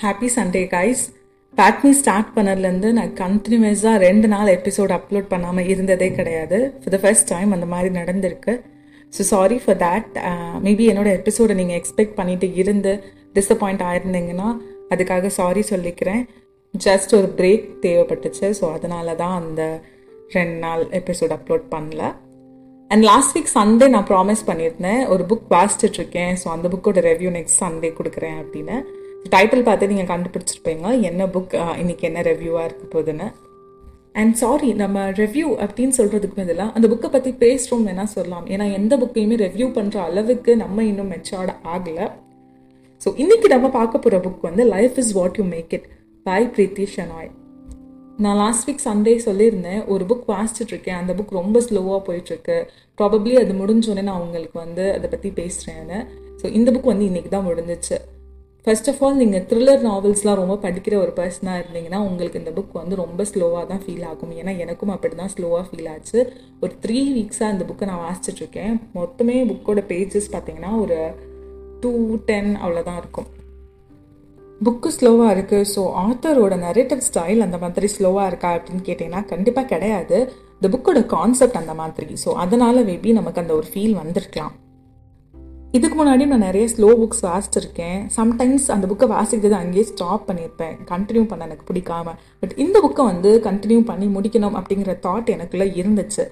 Happy Sunday guys பேட்மி start பண்ணதுலேருந்து நான் கண்டினியூஸாக ரெண்டு நாள் எபிசோட் அப்லோட் பண்ணாமல் இருந்ததே கிடையாது. ஃபார் த ஃபர்ஸ்ட் டைம் அந்த மாதிரி நடந்திருக்கு. So sorry for that maybe என்னோட எபிசோடை நீங்கள் எக்ஸ்பெக்ட் பண்ணிட்டு இருந்து டிஸப்பாயிண்ட் ஆயிருந்தீங்கன்னா அதுக்காக சாரி சொல்லிக்கிறேன். ஜஸ்ட் ஒரு பிரேக் தேவைப்பட்டுச்சு. ஸோ அதனால தான் அந்த ரெண்டு நாள் எபிசோட் அப்லோட் பண்ணல. அண்ட் லாஸ்ட் வீக் சண்டே நான் ப்ராமிஸ் பண்ணியிருந்தேன். ஒரு புக் வாசிச்சுட்ருக்கேன் ஸோ அந்த புக்கோட ரெவ்யூ நெக்ஸ்ட் சண்டே கொடுக்குறேன் அப்படின்னு. டைட்டில் பார்த்து நீங்கள் கண்டுபிடிச்சிருப்பீங்க. என்ன புக் இன்னைக்கு என்ன ரிவ்யூவாக இருக்க போகுதுன்னு. அண்ட் சாரி நம்ம ரிவ்யூ அப்படின்னு சொல்கிறதுக்கு பதிலாக அந்த புக்கை பற்றி பேசுகிறோம் வேணால் சொல்லலாம். ஏன்னா எந்த புக்கையுமே ரிவ்யூ பண்ணுற அளவுக்கு நம்ம இன்னும் மெச்சோர்ட் ஆகலை. ஸோ இன்றைக்கி நம்ம பார்க்க போகிற புக் வந்து life is what you make it by Preethi Shenoy நான் லாஸ்ட் வீக் சண்டே சொல்லியிருந்தேன் ஒரு புக் வாசிச்சிட்டுருக்கேன் அந்த புக் ரொம்ப ஸ்லோவாக போயிட்டுருக்கு ப்ராபப்ளி அது முடிஞ்சோடனே நான் உங்களுக்கு வந்து அதை பற்றி பேசுகிறேன்னு ஸோ இந்த புக் வந்து இன்னைக்கு தான் முடிஞ்சிச்சு. ஃபர்ஸ்ட் ஆஃப் ஆல் நீங்கள் த்ரில்லர் நாவல்ஸ்லாம் ரொம்ப படிக்கிற ஒரு பர்சனாக இருந்தீங்கன்னா உங்களுக்கு இந்த புக் வந்து ரொம்ப ஸ்லோவாக தான் ஃபீல் ஆகும். ஏன்னா எனக்கும் அப்படி தான் ஸ்லோவாக ஃபீல் ஆச்சு. ஒரு த்ரீ வீக்ஸாக இந்த புக்கை நான் வாசிச்சிட்ருக்கேன் மொத்தமே புக்கோட பேஜஸ் பார்த்தீங்கன்னா ஒரு டூ டென் அவ்வளோதான் இருக்கும். புக்கு ஸ்லோவாக இருக்குது ஸோ ஆத்தரோட நரேட்டிவ் ஸ்டைல் அந்த மாதிரி ஸ்லோவாக இருக்கா அப்படின்னு கேட்டிங்கன்னா கண்டிப்பாக கிடையாது. இந்த புக்கோட கான்செப்ட் அந்த மாதிரி. ஸோ அதனால் மேபி நமக்கு அந்த ஒரு ஃபீல் வந்திருக்கலாம். இதுக்கு முன்னாடி நான் நிறைய ஸ்லோ புக்ஸ் வாசிச்சிருக்கேன். சம்டைம்ஸ் அந்த புக்கை வாசிக்கிறது அங்கேயே ஸ்டாப் பண்ணியிருப்பேன். கண்டினியூ பண்ண எனக்கு பிடிக்காம. பட் இந்த புக்கை வந்து கண்டினியூ பண்ணி முடிக்கணும் அப்படிங்கிற தாட் எனக்குள்ள இருந்துச்சு.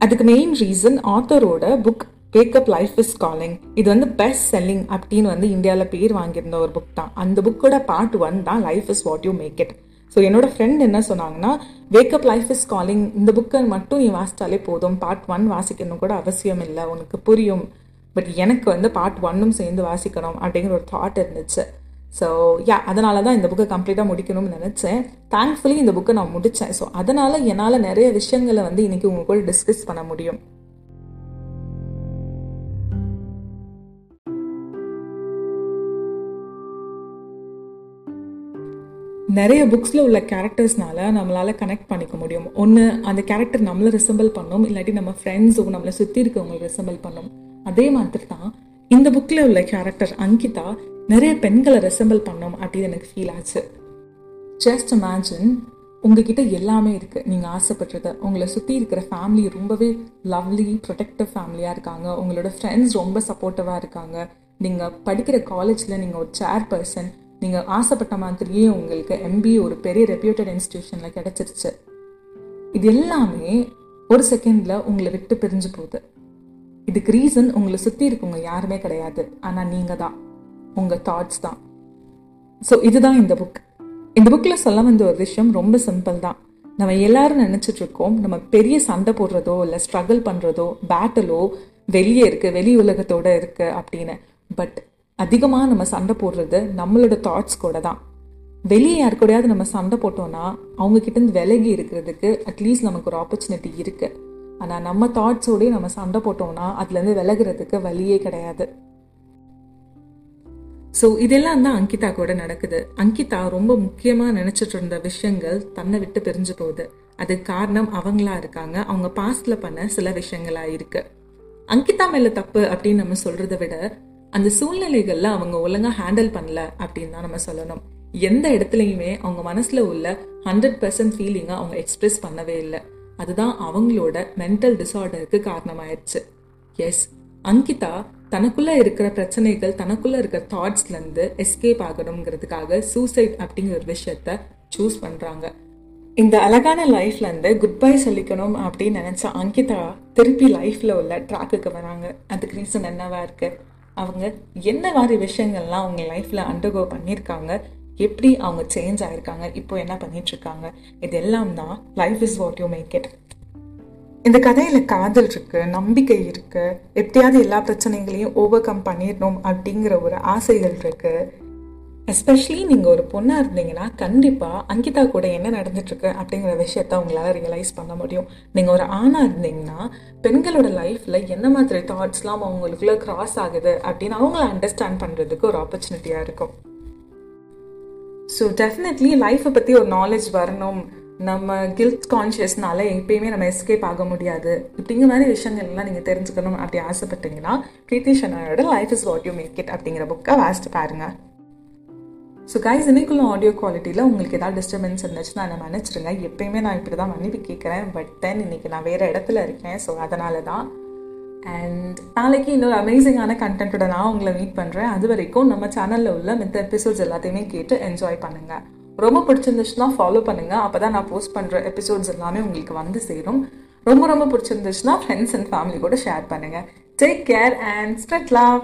அதுக்கு main reason ஆத்தரோட book wake up life is calling இது வந்து பெஸ்ட் செல்லிங் அப்படின்னு வந்து இந்தியாவில் பேர் வாங்கியிருந்த ஒரு புக் தான். அந்த புக்கோட பார்ட் ஒன் தான் life is what you make it so என்னோட ஃப்ரெண்ட் என்ன சொன்னாங்கன்னா வேக்கப் லைஃப் இஸ் காலிங் இந்த புக்கை மட்டும் நீ வாசித்தாலே போதும். பார்ட் ஒன் வாசிக்கணும் கூட அவசியம் இல்லை. உனக்கு புரியும். பட் எனக்கு வந்து பார்ட் ஒன்னும் சேர்ந்து வாசிக்கணும் அப்படிங்கிற ஒரு தாட் இருந்துச்சு. ஸோ யா அதனால தான் இந்த புக்கை கம்ப்ளீட்டாக முடிக்கணும்னு நினச்சேன். தேங்க்ஃபுல்லி இந்த புக்கை நான் முடித்தேன் ஸோ அதனால் என்னால் நிறைய விஷயங்களை வந்து இன்னைக்கு உங்கள் கூட டிஸ்கஸ் பண்ண முடியும். நிறைய புக்ஸில் உள்ள கேரக்டர்ஸ்னால நம்மளால் கனெக்ட் பண்ணிக்க முடியும். ஒன்று அந்த கேரக்டர் நம்மளை ரிசம்பிள் பண்ணும். இல்லாட்டி நம்ம ஃப்ரெண்ட்ஸோ நம்மளை சுற்றி இருக்கவங்களை ரிசம்பிள் பண்ணும். அதே மாதிரி தான் இந்த புக்கில் உள்ள கேரக்டர் அங்கிதா நிறைய பெண்களை ரெசம்பிள் பண்ணோம் அப்படின்னு எனக்கு ஃபீல் ஆச்சு. ஜஸ்ட் இமேஜின் உங்ககிட்ட எல்லாமே இருக்குது நீங்கள் ஆசைப்படுறது உங்களை சுற்றி இருக்கிற ஃபேமிலி ரொம்பவே லவ்லி ப்ரொடெக்டிவ் ஃபேமிலியாக இருக்காங்க. உங்களோட ஃப்ரெண்ட்ஸ் ரொம்ப சப்போர்ட்டிவாக இருக்காங்க. நீங்கள் படிக்கிற காலேஜில் நீங்கள் ஒரு சேர் பர்சன் நீங்கள் ஆசைப்பட்ட மாதிரியே உங்களுக்கு எம்பிஏ ஒரு பெரிய ரெப்யூட்டட் இன்ஸ்டியூஷனில் கிடச்சிருச்சு. இது எல்லாமே ஒரு செகண்டில் உங்களை விட்டு பிரிஞ்சு போகுது. இதுக்கு ரீசன் உங்களை சுற்றி இருக்கவங்க யாருமே கிடையாது. ஆனால் நீங்கள் தான். உங்கள் தாட்ஸ் தான். ஸோ இதுதான் இந்த புக் இந்த புக்கில் சொல்ல வந்த ஒரு விஷயம் ரொம்ப சிம்பிள் தான். நம்ம எல்லாரும் நினச்சிட்டு இருக்கோம் நம்ம பெரிய சண்டை போடுறதோ இல்லை ஸ்ட்ரகிள் பண்ணுறதோ பேட்டலோ வெளியே இருக்குது வெளி உலகத்தோட இருக்குது அப்படின்னு. பட் அதிகமாக நம்ம சண்டை போடுறது நம்மளோட தாட்ஸ் கூட தான். வெளியே யார் கூடயாவது நம்ம சண்டை போட்டோம்னா அவங்கக்கிட்டேருந்து விலகி இருக்கிறதுக்கு அட்லீஸ்ட் நமக்கு ஒரு ஆப்பர்ச்சுனிட்டி இருக்குது ஆனால் நம்ம தாட்ஸோடய நம்ம சண்டை போட்டோம்னா அதுலேருந்து விலகிறதுக்கு வழியே கிடையாது. ஸோ இதெல்லாம் தான் அங்கிதா கூட நடக்குது. அங்கிதா ரொம்ப முக்கியமாக நினச்சிட்டு இருந்த விஷயங்கள் தன்னை விட்டு பிரிஞ்சு போகுது. அதுக்கு காரணம் அவங்களா இருக்காங்க. அவங்க பாஸ்டில் பண்ண சில விஷயங்களா இருக்கு. அங்கிதா மேல தப்பு அப்படின்னு நம்ம சொல்றதை விட அந்த சூழ்நிலைகள்ல அவங்க ஒழுங்கா ஹேண்டில் பண்ணல அப்படின்னு தான் நம்ம சொல்லணும். எந்த இடத்துலையுமே அவங்க மனசுல உள்ள ஹண்ட்ரட் பர்சன்ட் ஃபீலிங்கை அவங்க எக்ஸ்பிரஸ் பண்ணவே இல்லை. அதுதான் அவங்களோட மென்டல் டிசார்டருக்கு காரணமாயிருச்சு. எஸ் அங்கிதா தனக்குள்ள இருக்கிற பிரச்சனைகள் தனக்குள்ள இருக்கிற தாட்ஸ்ல இருந்து எஸ்கேப் ஆகணுங்கிறதுக்காக சூசைட் அப்படிங்கிற ஒரு விஷயத்த சூஸ் பண்றாங்க. இந்த அழகான லைஃப்ல இருந்து குட் பை சொல்லிக்கணும் அப்படின்னு நினைச்ச அங்கிதா திருப்பி லைஃப்ல உள்ள ட்ராக்குக்கு வராங்க. அதுக்கு ரீசன் என்னவா இருக்கு? அவங்க என்ன மாதிரி விஷயங்கள்லாம் அவங்க லைஃப்ல அண்டர்கோ பண்ணியிருக்காங்க? எப்படி அவங்க சேஞ்ச் ஆயிருக்காங்க இப்போ என்ன பண்ணிட்டு இருக்காங்க இது எல்லாம் தான் life is what you make it இந்த கதையில காதல் இருக்கு நம்பிக்கை இருக்கு எப்படியாவது எல்லா பிரச்சனைகளையும் ஓவர் கம் பண்ணிடணும் அப்படிங்கிற ஒரு ஆசைகள் இருக்கு. எஸ்பெஷலி நீங்க ஒரு பொண்ணா இருந்தீங்கன்னா கண்டிப்பா அங்கிதா கூட என்ன நடந்துட்டு இருக்கு அப்படிங்கிற விஷயத்த உங்களால ரியலைஸ் பண்ண முடியும். நீங்க ஒரு ஆணா இருந்தீங்கன்னா பெண்களோட லைஃப்ல என்ன மாதிரி தாட்ஸ்லாம் அவங்களுக்குள்ள கிராஸ் ஆகுது அப்படின்னு அவங்கள அண்டர்ஸ்டாண்ட் பண்றதுக்கு ஒரு ஆப்பர்ச்சுனிட்டியா இருக்கும். ஸோ டெஃபினெட்லி லைஃப்பை பற்றி ஒரு நாலேஜ் வரணும். நம்ம கில்ட் கான்ஷியஸ்னால எப்பயுமே நம்ம எஸ்கேப் ஆக முடியாது. இப்படிங்கிற மாதிரி விஷயங்கள்லாம் நீங்கள் தெரிஞ்சுக்கணும் அப்படி ஆசைப்பட்டீங்கன்னா Preethi ஷனாயோட life is what you make it அப்படிங்கிற புக்கை வாசிட்டு பாருங்க. ஸோ கைஸ் இன்னைக்குள்ள ஆடியோ குவாலிட்டியில் உங்களுக்கு ஏதாவது டிஸ்டர்பன்ஸ் இருந்துச்சுன்னா நான் நினச்சிருங்க எப்பயுமே நான் இப்படி தான் மன்னிப்பு கேட்குறேன். பட் தென் இன்னைக்கு நான் வேறு இடத்துல இருக்கேன். ஸோ அதனால தான் அண்ட் நாளைக்கு இன்னொரு அமேசிங்கான கண்டென்ட்டோட நான் உங்களை மீட் பண்ணுறேன் அது வரைக்கும் நம்ம சேனலில் உள்ள மித்த எபிசோட்ஸ் எல்லாத்தையுமே கேட்டு என்ஜாய் பண்ணுங்கள் ரொம்ப பிடிச்சிருந்துச்சுன்னா ஃபாலோ பண்ணுங்கள் அப்போ தான் நான் போஸ்ட் பண்ணுற எபிசோட்ஸ் எல்லாமே உங்களுக்கு வந்து சேரும். ரொம்ப ரொம்ப பிடிச்சிருந்துச்சுன்னா ஃப்ரெண்ட்ஸ் அண்ட் ஃபேமிலி கூட ஷேர் பண்ணுங்கள் take care and spread love